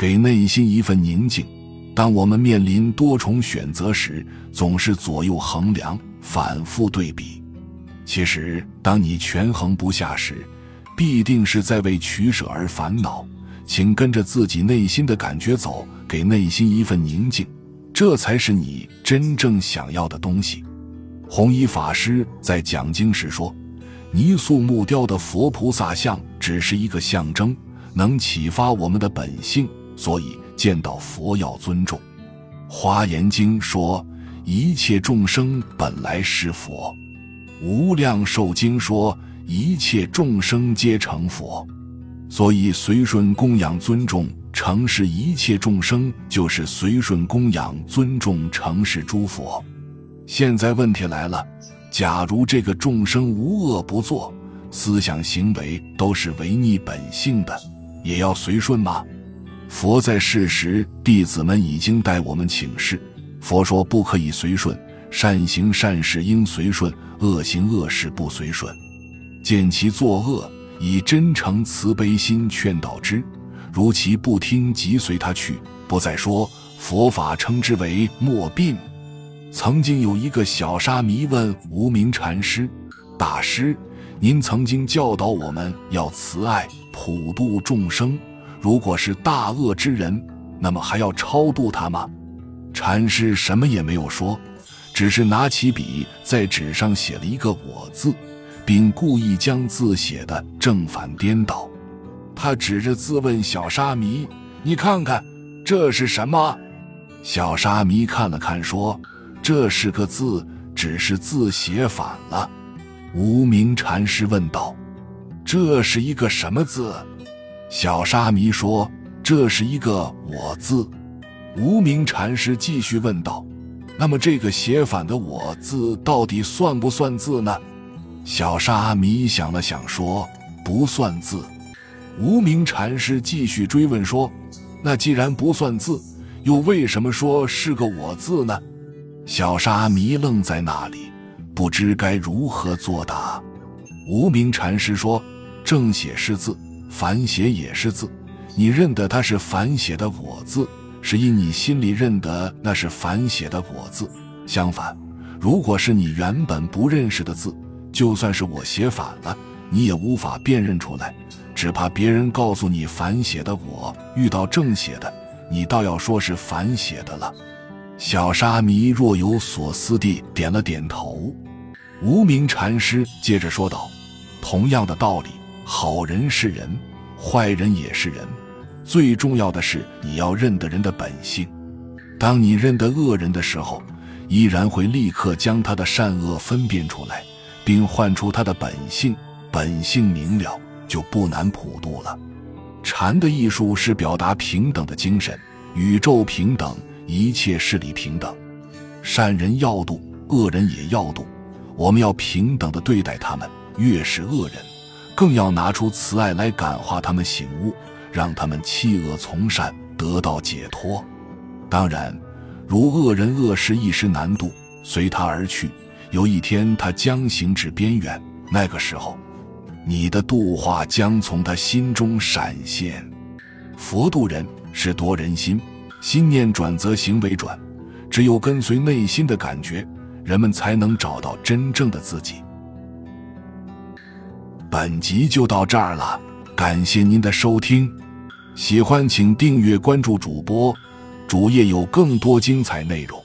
给内心一份宁静。当我们面临多重选择时，总是左右衡量，反复对比。其实，当你权衡不下时，必定是在为取舍而烦恼。请跟着自己内心的感觉走，给内心一份宁静，这才是你真正想要的东西。弘一法师在讲经时说：“泥塑木雕的佛菩萨像只是一个象征，能启发我们的本性，所以见到佛要尊重。”《华严经》说：“一切众生本来是佛。”《无量寿经》说：“一切众生皆成佛。”所以随顺供养尊重承事一切众生，就是随顺供养尊重承事诸佛。现在问题来了：假如这个众生无恶不作，思想行为都是违逆本性的，也要随顺吗？佛在世时，弟子们已经代我们请示。佛说不可以随顺，善行善事应随顺，恶行恶事不随顺。见其作恶，以真诚慈悲心劝导之；如其不听，即随他去，不再说。佛法称之为莫病。曾经有一个小沙弥问无名禅师：“大师，您曾经教导我们要慈爱普度众生，如果是大恶之人，那么还要超度他吗？”禅师什么也没有说，只是拿起笔在纸上写了一个“我”字，并故意将字写的正反颠倒。他指着字问小沙弥：“你看看，这是什么？”小沙弥看了看，说。这是个字，只是字写反了。无名禅师问道：“这是一个什么字？”小沙弥说：“这是一个‘我’字。”无名禅师继续问道：“那么这个写反的‘我’字到底算不算字呢？”小沙弥想了想说：“不算字。”无名禅师继续追问说：“那既然不算字，又为什么说是个‘我’字呢？”小沙弥愣在那里，不知该如何作答。无名禅师说：“正写是字，反写也是字。你认得它是反写的‘我’字，是因你心里认得那是反写的‘我’字。相反，如果是你原本不认识的字，就算是我写反了，你也无法辨认出来。只怕别人告诉你反写的‘我’，遇到正写的，你倒要说是反写的了。”小沙弥若有所思地点了点头，无名禅师接着说道：“同样的道理，好人是人，坏人也是人。最重要的是你要认得人的本性。当你认得恶人的时候，依然会立刻将他的善恶分辨出来，并唤出他的本性。本性明了，就不难普度了。禅的艺术是表达平等的精神，宇宙平等。”一切势力平等，善人要度，恶人也要度。我们要平等的对待他们。越是恶人，更要拿出慈爱来感化他们醒悟，让他们弃恶从善，得到解脱。当然，如恶人恶事一时难度，随他而去。有一天他将行至边缘，那个时候，你的度化将从他心中闪现。佛度人是夺人心。心念转则行为转，只有跟随内心的感觉，人们才能找到真正的自己。本集就到这儿了，感谢您的收听，喜欢请订阅关注主播，主页有更多精彩内容。